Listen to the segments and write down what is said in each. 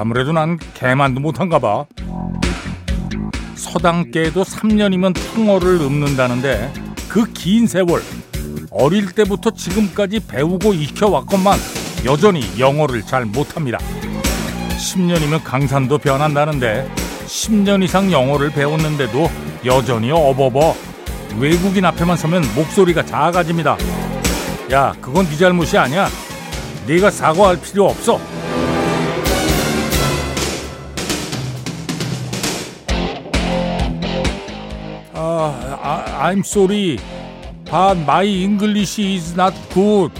아, 아무래도 난 개만도 못한가 봐. 서당계도 3년이면 통어를 읊는다는데 그 긴 세월 어릴 때부터 지금까지 배우고 익혀왔건만 여전히 영어를 잘 못합니다. 10년이면 강산도 변한다는데 10년 이상 영어를 배웠는데도 여전히 어버버 외국인 앞에만 서면 목소리가 작아집니다. 야, 그건 네 잘못이 아니야. 네가 사과할 필요 없어. 아, 아, I'm sorry. But my English is not good.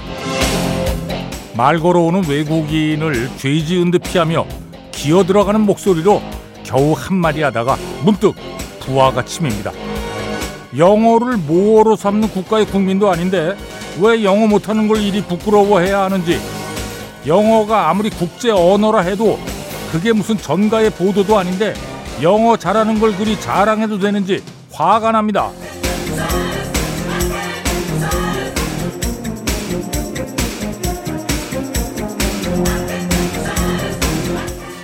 말 걸어오는 외국인을 죄 지은 듯 피하며 기어 들어가는 목소리로 겨우 한마디 하다가 문득 부하가 치밉니다. 영어를 모어로 삼는 국가의 국민도 아닌데 왜 영어 못하는 걸 이리 부끄러워해야 하는지 영어가 아무리 국제 언어라 해도 그게 무슨 전가의 보도도 아닌데 영어 잘하는 걸 그리 자랑해도 되는지 화가 납니다.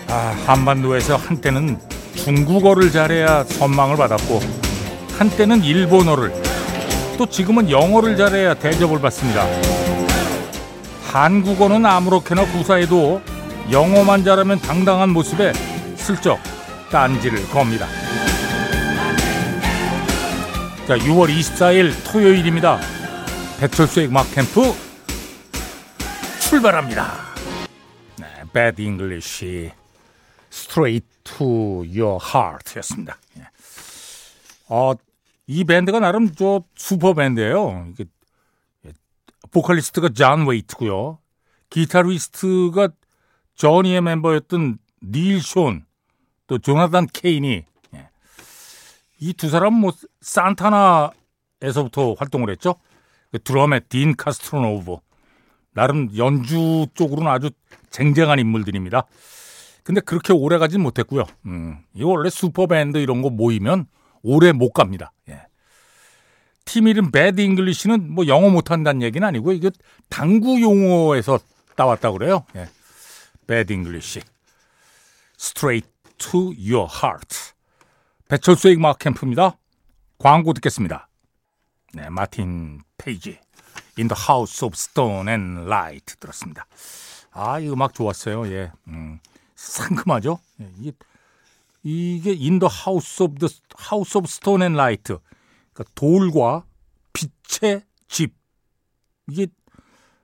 아, 한반도에서 한때는 중국어를 잘해야 선망을 받았고 한때는 일본어를 또 지금은 영어를 잘해야 대접을 받습니다. 한국어는 아무렇게나 구사해도 영어만 잘하면 당당한 모습에 슬쩍 딴지를 겁니다. 자, 6월 24일 토요일입니다. 배철수의 음악 캠프 출발합니다. 네, Bad English Straight to Your Heart였습니다. 예. 어, 이 밴드가 나름 저 슈퍼 밴드예요. 이게 보컬리스트가 존 웨이트고요. 기타리스트가 저니의 멤버였던 닐 쇼, 또 조나단 케인이 예. 이 두 사람은 뭐 산타나에서부터 활동을 했죠. 그 드럼의 딘 카스트로노브 나름 연주 쪽으로는 아주 쟁쟁한 인물들입니다. 근데 그렇게 오래 가진 못했고요. 음, 이거 원래 슈퍼밴드 이런 거 모이면 오래 못 갑니다. 예. 팀 이름 Bad English는 뭐 영어 못한다는 얘기는 아니고 이게 당구 용어에서 따왔다 그래요. 예. Bad English. Straight to your heart. 배철수의 음악 캠프입니다. 광고 듣겠습니다. 네, 마틴 페이지. In the House of Stone and Light 들었습니다. 아, 이 음악 좋았어요. 예. 음, 상큼하죠? 예, 이게, 이게 In the House of the House of Stone and Light. 그러니까 돌과 빛의 집. 이게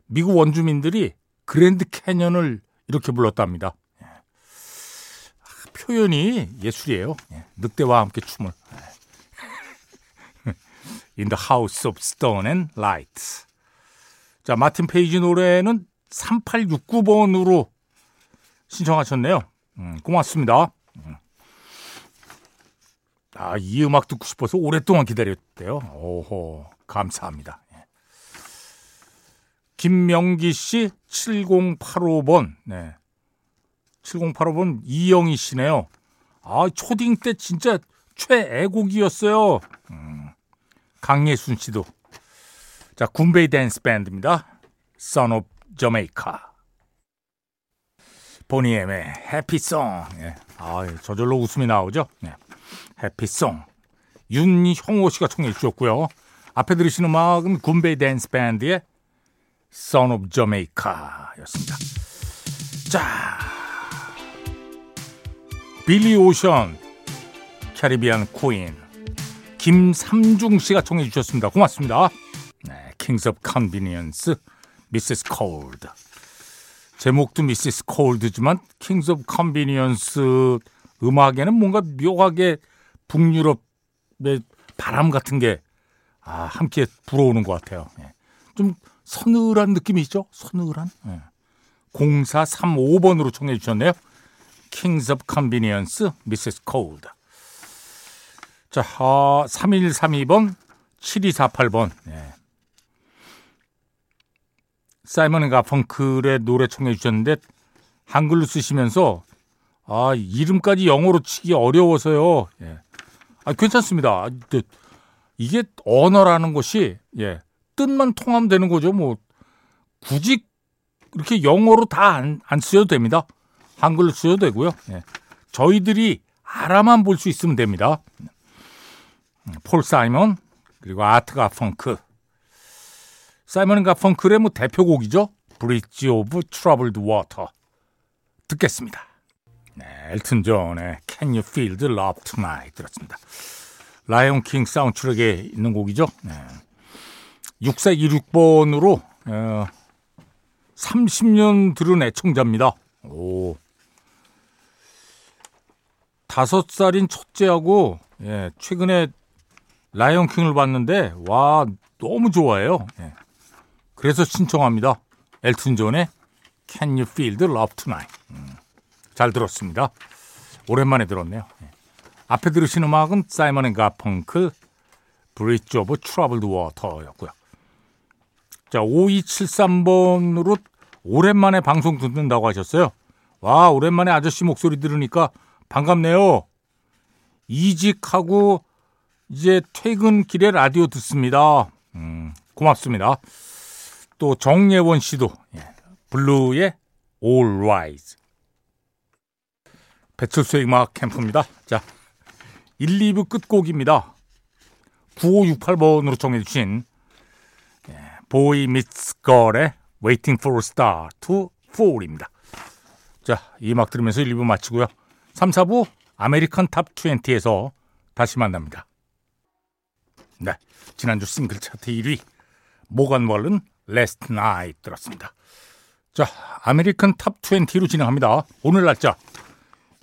미국 원주민들이 그랜드 캐년을 이렇게 불렀답니다. 표현이 예술이에요. 예. 늑대와 함께 춤을. 예. In the House of Stone and Light. 자, 마틴 페이지 노래는 3869번으로 신청하셨네요. 음, 고맙습니다. 음. 아, 이 음악 듣고 싶어서 오랫동안 기다렸대요. 오호, 감사합니다. 예. 김명기 씨 7085번. 네. 7085번 이영희 씨네요. 아, 초딩 때 진짜 최애곡이었어요. 음, 강예순 씨도. 자, 군베이 댄스 밴드입니다. Son of Jamaica. 보니엠의 해피송. 예. 아, 저절로 웃음이 나오죠. 네. 해피송. 윤형호 씨가 청해 주셨고요. 앞에 들으신 음악은 군베이 댄스 밴드의 Son of Jamaica였습니다. 자, 빌리 오션, Caribbean Queen, 김삼중 씨가 청해 주셨습니다. 고맙습니다. 네, Kings of Convenience, Mrs. Cold. 제목도 Mrs. Cold지만 Kings of Convenience 음악에는 뭔가 묘하게 북유럽의 바람 같은 게 아, 함께 불어오는 것 같아요. 예. 좀 서늘한 느낌이 있죠? 서늘한. 예. 0435번으로 청해 주셨네요. Kings of Convenience Mrs. Cold. 자, 아, 3132번, 7248번. 예. 사이먼 가펑클의 노래 청해 주셨는데 한글로 쓰시면서 아 이름까지 영어로 치기 어려워서요. 예. 아 괜찮습니다. 이게 언어라는 것이 예 뜻만 통하면 되는 거죠. 뭐 굳이 이렇게 영어로 다 안 안 쓰셔도 됩니다. 한글로 쓰셔도 되고요. 예. 저희들이 알아만 볼 수 있으면 됩니다. 폴 사이먼 그리고 아트 가펑클 사이먼 가펑클의 뭐 대표곡이죠. Bridge Over Troubled Water 듣겠습니다. 네, 엘튼 존의 Can You Feel the Love Tonight 들었습니다. 라이온 킹 사운드트랙에 있는 곡이죠. 네. 6426번으로 어, 30년 들은 애청자입니다. 오. 다섯 살인 첫째하고 예, 최근에 라이온 킹을 봤는데 와 너무 좋아해요. 예. 그래서 신청합니다. 엘튼 존의 Can You Feel the Love Tonight. 음, 잘 들었습니다. 오랜만에 들었네요. 예. 앞에 들으신 음악은 사이먼 앤 가펑클 Bridge Over Troubled Water였고요. 자, 5273번으로 오랜만에 방송 듣는다고 하셨어요. 와, 오랜만에 아저씨 목소리 들으니까 반갑네요. 이직하고 이제 퇴근길에 라디오 듣습니다. 음, 고맙습니다. 또 정예원 씨도 예, 블루의 All Rise. 배철수의 음악 캠프입니다. 자, 1, 2부 끝곡입니다. 9568번으로 청해주신 Boy Meets Girl의 Waiting for a Star to Fall입니다. 자, 이 음악 들으면서 1, 2부 마치고요. 3, 4부 American Top 20에서 다시 만납니다. 네, 지난주 싱글 차트 1위 모건 월렌 Last Night 들었습니다. 자, American Top 20로 진행합니다. 오늘 날짜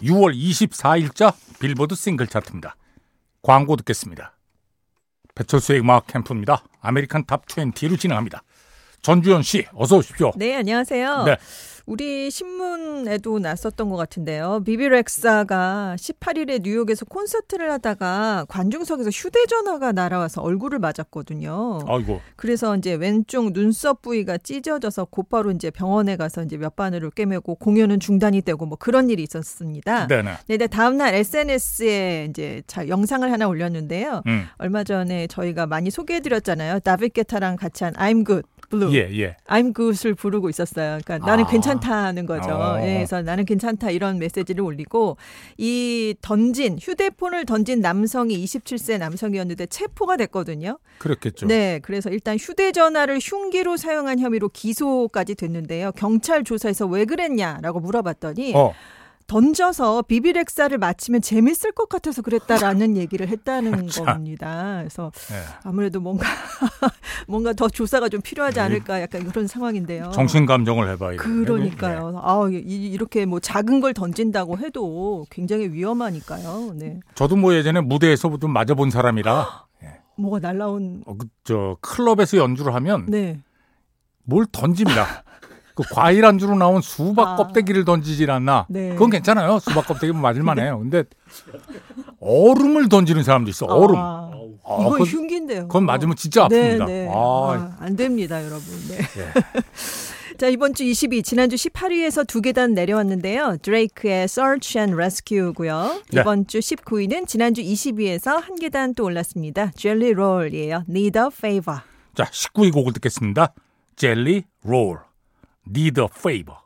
6월 24일자 빌보드 싱글 차트입니다. 광고 듣겠습니다. 배철수의 음악 캠프입니다. American Top 20로 진행합니다. 전주현 씨, 어서 오십시오. 네, 안녕하세요. 네. 우리 신문에도 났었던 것 같은데요. 비비 렉사가 18일에 뉴욕에서 콘서트를 하다가 관중석에서 휴대전화가 날아와서 얼굴을 맞았거든요. 아이고. 그래서 이제 왼쪽 눈썹 부위가 찢어져서 곧바로 이제 병원에 가서 이제 몇 바늘을 꿰매고 공연은 중단이 되고 뭐 그런 일이 있었습니다. 네네. 네, 네 다음날 SNS에 이제 자, 영상을 하나 올렸는데요. 음. 얼마 전에 저희가 많이 소개해드렸잖아요. 다비드 게타랑 같이 한 I'm Good. Blue. 예, 예. I'm good을 부르고 있었어요. 그러니까 나는 아. 괜찮다는 거죠. 어. 예, 그래서 나는 괜찮다 이런 메시지를 올리고 이 던진 휴대폰을 던진 남성이 27세 남성이었는데 체포가 됐거든요. 그렇겠죠. 네, 그래서 일단 휴대전화를 흉기로 사용한 혐의로 기소까지 됐는데요. 경찰 조사에서 왜 그랬냐라고 물어봤더니 어, 던져서 비비렉사를 맞히면 재밌을 것 같아서 그랬다라는 얘기를 했다는 참. 겁니다. 그래서 예. 아무래도 뭔가 뭔가 더 조사가 좀 필요하지 않을까 약간 그런 상황인데요. 정신 감정을 해봐야 돼요. 그러니까요. 아 이- 이렇게 뭐 작은 걸 던진다고 해도 굉장히 위험하니까요. 네. 저도 뭐 예전에 무대에서부터 맞아본 사람이라 뭐가 날라온 어, 그, 저 클럽에서 연주를 하면 네. 뭘 던집니다. 그 과일 안주로 나온 수박 아. 껍데기를 던지질 않나. 네. 그건 괜찮아요. 수박 껍데기면 맞을만 해요. 근데 얼음을 던지는 사람도 있어. 얼음. 아, 아, 이건 그건- 흉기인데요. 그건 맞으면 진짜 아픕니다. 네, 네. 아, 아, 안 됩니다, 여러분. 네. 예. 자, 이번 주 22, 지난주 18위에서 두 계단 내려왔는데요. 드레이크의 Search and Rescue고요. 네. 이번 주 19위는 지난주 20위에서 한 계단 또 올랐습니다. Jelly Roll이에요. Need a Favor. 자, 19위 곡을 듣겠습니다. 젤리 롤, Need a Favor.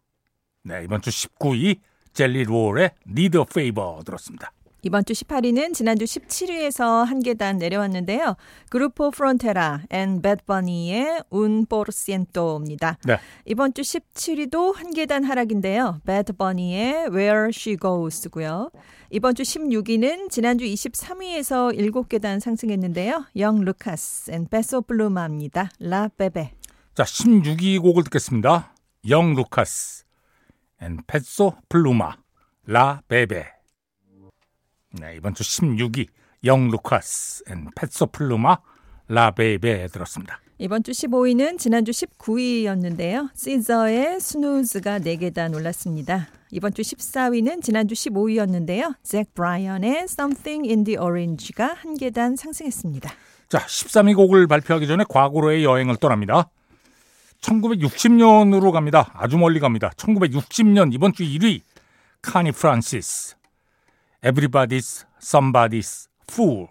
네, 이번 주 19위 젤리 롤의 Need a Favor 들었습니다. 이번 주 18위는 지난주 17위에서 한 계단 내려왔는데요. 그루포 프론테라 and 배드버니의 Un por ciento입니다. 네. 이번 주 17위도 한 계단 하락인데요. 배드버니의 Where She Goes고요. 이번 주 16위는 지난주 23위에서 7계단 상승했는데요. 영 루카스 and 페소 플루마입니다. La Bebe. 자, 16위 곡을 듣겠습니다. 영 루카스 and 페소 플루마 La Bebe. 네, 이번 주 16위 영 루카스 and 페소 플루마 La Bebe 들었습니다. 이번 주 15위는 지난주 19위였는데요. 시저의 Snooze가 4계단 올랐습니다. 이번 주 14위는 지난주 15위였는데요. 잭 브라이언의 Something in the Orange가 한 계단 상승했습니다. 자, 13위 곡을 발표하기 전에 과거로의 여행을 떠납니다. 1960년으로 갑니다. 아주 멀리 갑니다. 1960년 이번 주 1위 카니 프란시스 Everybody's Somebody's Fool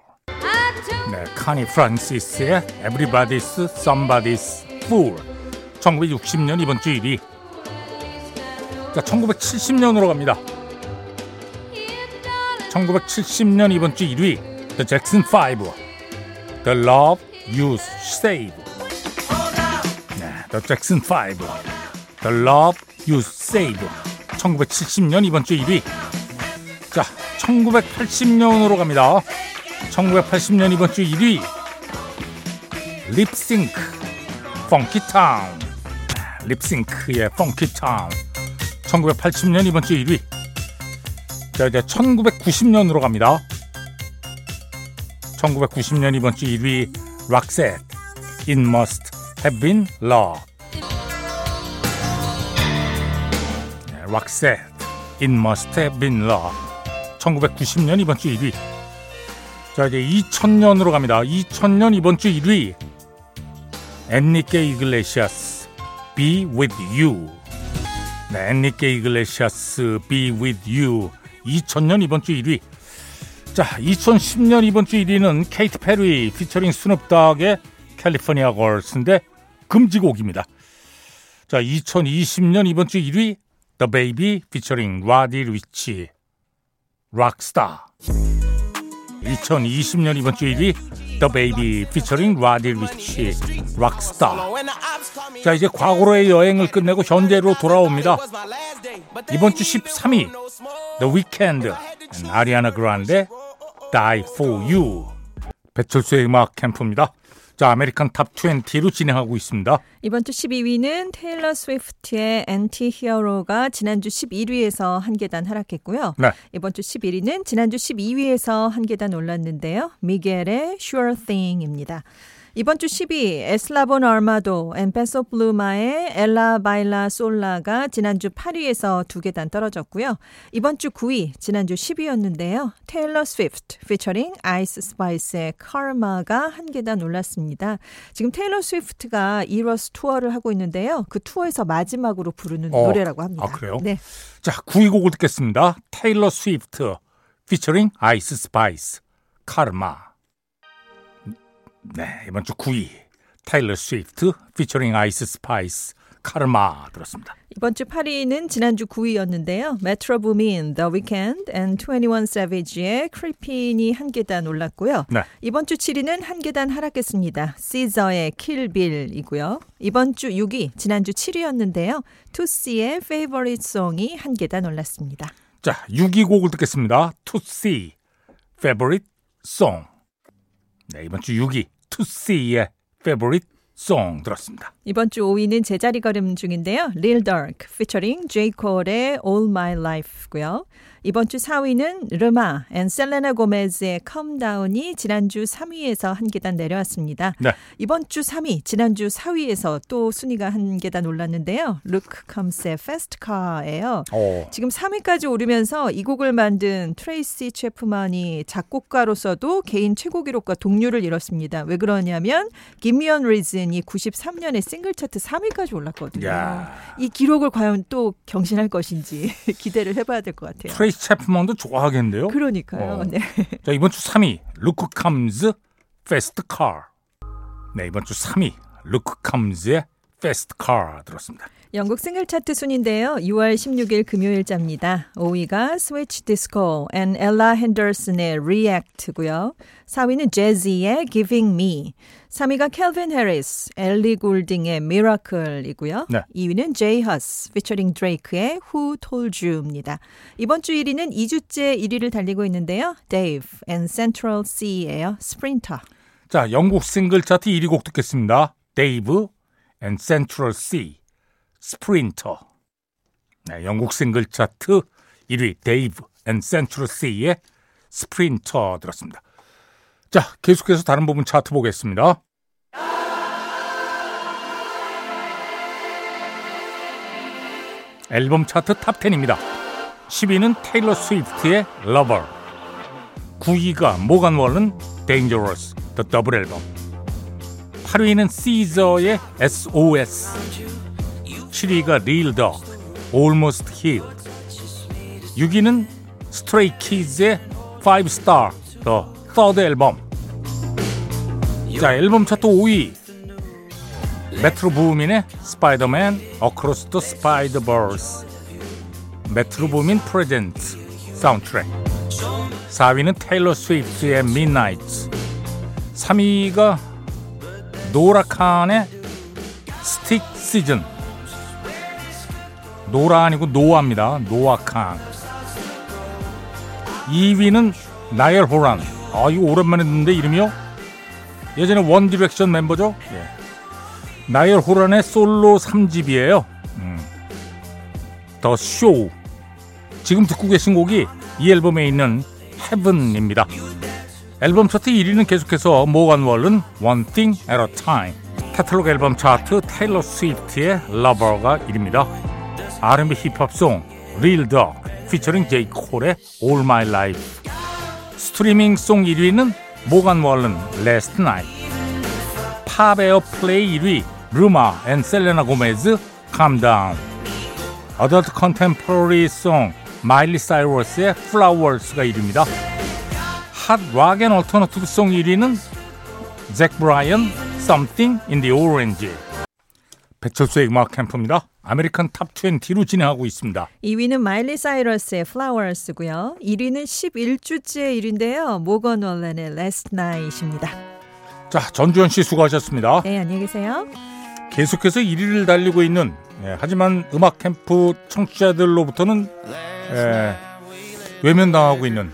네, 카니 프란시스의 Everybody's Somebody's Fool 1960년 이번 주 1위 자, 1970년으로 갑니다. 1970년 이번 주 1위 The Jackson 5 The Love You Save 네, The Jackson 5 The Love You Save 1970년 이번 주 1위. 자 1980년으로 갑니다. 1980년 이번 주 1위. 립싱크 펑키 타운 립싱크의 펑키 타운 1980년 이번 주 1위. 자 이제 1990년으로 갑니다. 1990년 이번 주 1위. 락셋 Must Have Been Love 락셋 It Must Have Been Love 1990년 이번 주 1위. 자 이제 2000년으로 갑니다. 2000년 이번 주 1위. 엔리케 이글레시아스 Be With You. 네, 엔리케 이글레시아스 Be With You. 2000년 이번 주 1위. 자 2010년 이번 주 1위는 케이트 페리 피처링 스눕닥의 California Gurls인데 금지곡입니다. 자 2020년 이번 주 1위 The Baby featuring 라디 리치 락스타 2020년 이번 주 1위 The Baby featuring 라디 리치 락스타 자 이제 과거로의 여행을 끝내고 현재로 돌아옵니다. 이번 주 13위 The Weeknd 아리아나 그란데 Die For You. 배철수의 음악 캠프입니다 자 American Top 20로 진행하고 있습니다 이번 주 12위는 테일러 스위프트의 Anti-Hero가 지난주 11위에서 한 계단 하락했고요. 네. 이번 주 11위는 지난주 12위에서 한 계단 올랐는데요. 미겔의 Sure Thing입니다. 이번 주 10위 에슬라본 아르마도 and 페소 플루마의 Ella Baila Sola가 지난주 8위에서 두 계단 떨어졌고요. 이번 주 9위 지난주 10위였는데요. 테일러 스위프트 피처링 아이스 스파이스의 Karma가 한 계단 올랐습니다. 지금 테일러 스위프트가 Eras 투어를 하고 있는데요. 그 투어에서 마지막으로 부르는 어, 노래라고 합니다. 아, 그래요? 네. 자 9위 곡을 듣겠습니다 테일러 스위프트 피처링 아이스 스파이스 카르마 네 이번 주 9위 테일러 스위프트 피처링 아이스 스파이스 카르마 들었습니다 이번 주 8위는 지난주 9위였는데요. 메트로 부민, The Weeknd and 21 Savage의 Creepin'이 한 계단 올랐고요. 네. 이번 주 7위는 한 계단 하락했습니다. 시저의 Kill Bill이고요. 이번 주 6위, 지난주 7위였는데요. 투씨의 Favorite Song이 한 계단 올랐습니다. 자 6위 곡을 듣겠습니다 투씨 Favorite Song 네 이번 주 6위 투씨의 Favorite Song 들었습니다 이번 주 5위는 제자리 걸음 중인데요. Durk featuring J. Cole의 All My Life고요. 이번 주 4위는 레마 and 셀레나 고메즈의 Down이 지난주 3위에서 한 계단 내려왔습니다. 네. 이번 주 3위, 지난주 4위에서 또 순위가 한 계단 올랐는데요. Fast Car예요. 어, 지금 3위까지 오르면서 이 곡을 만든 트레이시 체프만이 작곡가로서도 개인 최고 기록과 동률을 이뤘습니다. 왜 그러냐면 Give Me One Reason이 93년에 싱글 차트 3위까지 올랐거든요. 야. 이 기록을 과연 또 경신할 것인지 기대를 해봐야 될 것 같아요. 트레이스 채프먼도 좋아하겠는데요 그러니까요. 어. 네. 자 이번 주 3위 루크 캄즈 Fast Car. 네 이번 주 3위 루크 캄즈의 Fast Car 들었습니다. 영국 싱글 차트 순위인데요. 6월 16일 금요일자입니다. 5위가 스위치 디스코 and 엘라 핸더슨의 React고요. 4위는 재지의 Giving Me. 3위가 켈빈 해리스, 엘리 골딩의 Miracle이고요. 네. 2위는 제이 허스 피처링 드레이크의 Who Told You입니다. 이번 주 1위는 2주째 1위를 달리고 있는데요. Dave and Central Cee예요. Sprinter. 자 영국 싱글 차트 1위 곡 듣겠습니다. 데이브 and 센트럴 씨 Sprinter. 네 영국 싱글 차트 1위 데이브 and 센트럴 씨의 Sprinter 들었습니다. 자 계속해서 다른 부문 차트 보겠습니다. 앨범 차트 Top 10입니다. 10위는 테일러 스위프트의 Lover 9위가 모간 월은 Dangerous The 더블 앨범 8위는 시저의 SOS 7위가 Real Dog Almost Healed 6위는 Stray Kids의 5 Star The Third 앨범 자 앨범 차트 5위 메트로 부민의 스파이더맨 Across the Spider-Verse 메트로 부민 Presents 사운드트랙 4위는 테일러 스위프트의 Midnight 3위가 노라칸의 Stick Season 노라 아니고 노아입니다 노아칸 2위는 나일 호란 아 이거 오랜만에 듣는데 이름이요 예전에 원 디렉션 멤버죠 예. 나일 호란의 솔로 3집이에요 음. The Show. 지금 듣고 계신 곡이 이 앨범에 있는 Heaven입니다. 앨범 차트 1위는 계속해서 모건 월른 One Thing at a Time. 카탈로그 앨범 차트 테일러 스위프트의 Lover가 1위입니다. R&B 힙합 song Lil Durk 피처링 제이 콜의 All My Life. streaming song 1위는 모건 월른 Last Night. pop airplay 1위 레마 and 셀레나 고메즈 Calm Down. adult contemporary song 마일리 사이러스의 Flowers가 1위입니다. hot rock and alternative song 1위는 잭 브라이언 Something in the Orange. 배철수의 음악 캠프입니다. American Top 20로 진행하고 있습니다. 2위는 마일리 사이러스의 Flowers고요. 1위는 11주째 1위인데요. 모건 월렌의 Last Night입니다. 자, 전주현 씨 수고하셨습니다. 네, 안녕히 계세요. 계속해서 1위를 달리고 있는 예, 하지만 음악 캠프 청취자들로부터는 예, 외면당하고 있는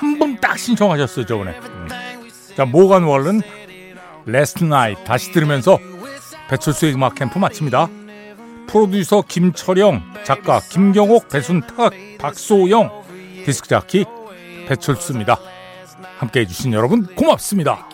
한 번 딱 신청하셨어요 저번에. 음. 자 모건 월렌 Last Night 다시 들으면서 배철수의 음악 캠프 마칩니다. 프로듀서 김철영 작가 김경옥 배순탁 박소영 디스크 자키 배철수입니다. 함께해 주신 여러분 고맙습니다